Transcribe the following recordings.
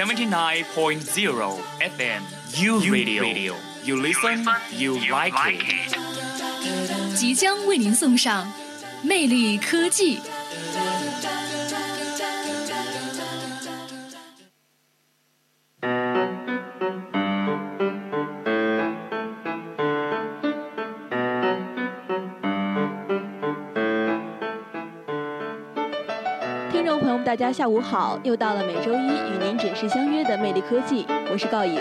79.0 FM U Radio. You listen, you like it. 即将为您送上魅力科技。听众朋友们，大家下午好！又到了每周一与您准时相约的魅力科技，我是告颖。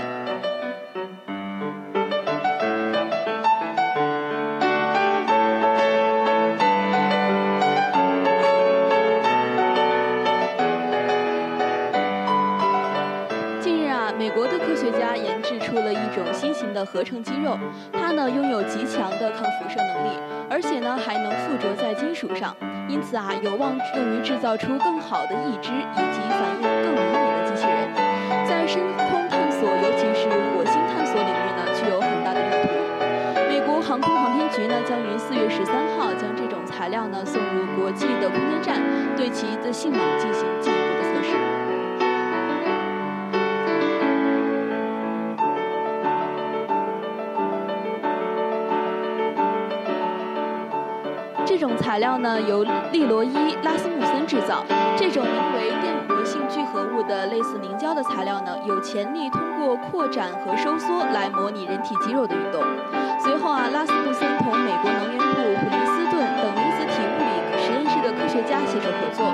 美国的科学家研制出了一种新型的合成肌肉，它呢拥有极强的抗辐射能力，而且呢还能附着在金属上，因此啊有望用于制造出更好的义肢以及反应更灵敏的机器人，在深空探索，尤其是火星探索领域呢具有很大的用途。美国航空航天局呢将于四月十三号将这种材料呢送入国际的空间站，对其的性能进行进这种材料呢由利罗伊·拉斯穆森制造。这种名为电活性聚合物的类似凝胶的材料呢，有潜力通过扩展和收缩来模拟人体肌肉的运动。随后啊，拉斯穆森同美国能源部普林斯顿等离子体物理实验室的科学家携手合作，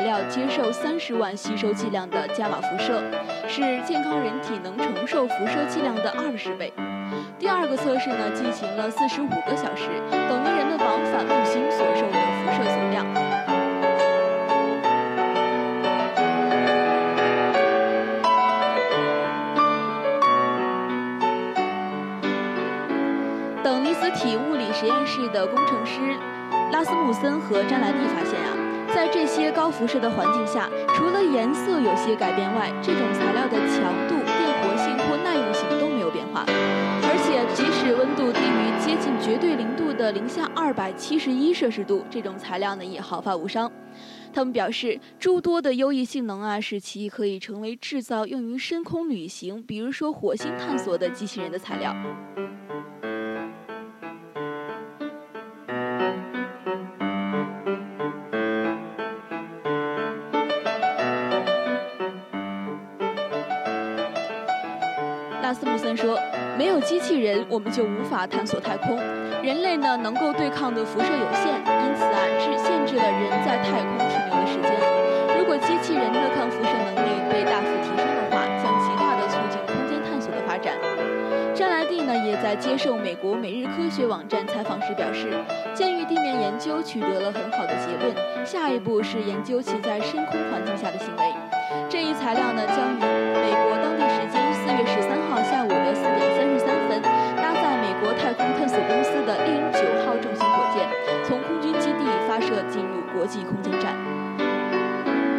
材料接受三十万吸收剂量的伽马辐射，是健康人体能承受辐射剂量的二十倍。第二个测试呢，进行了四十五个小时，等于人们往返木星所受的辐射总量。等离子体物理实验室的工程师拉斯穆森和詹莱蒂发现啊，在这些高辐射的环境下，除了颜色有些改变外，这种材料的强度、电活性或耐用性都没有变化。而且，即使温度低于接近绝对零度的零下二百七十一摄氏度，这种材料呢也毫发无伤。他们表示，诸多的优异性能啊，使其可以成为制造用于深空旅行，比如说火星探索的机器人的材料。阿斯穆森说：“没有机器人，我们就无法探索太空。人类呢，能够对抗的辐射有限，因此啊，制限制了人在太空停留的时间。如果机器人的抗辐射能力被大幅提升的话，将极大的促进空间探索的发展。”詹莱蒂呢，也在接受美国《每日科学》网站采访时表示，鉴于地面研究取得了很好的结论，下一步是研究其在深空环境下的行为。这一材料呢，将于射进入国际空间站。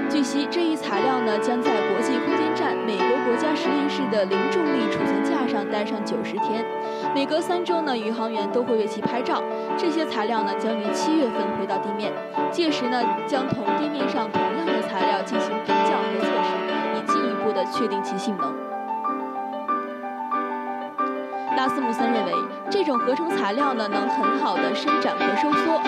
据悉，这一材料呢，将在国际空间站美国国家实验室的零重力储存架上待上九十天，每隔三周呢，宇航员都会为其拍照。这些材料呢，将于七月份回到地面，届时呢，将同地面上同样的材料进行比较和测试，以进一步的确定其性能。拉斯穆森认为，这种合成材料呢，能很好的伸展和收缩，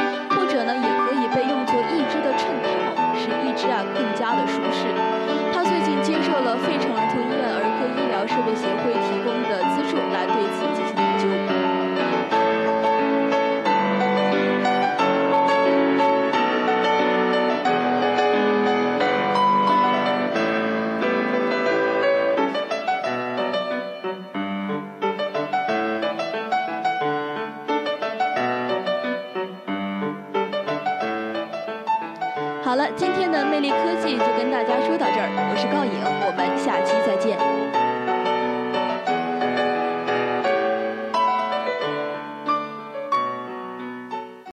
疗设备协会提供的资助，来对此进行研究。好了，今天的魅力科技就跟大家说到这儿，我是高颖，我们下期。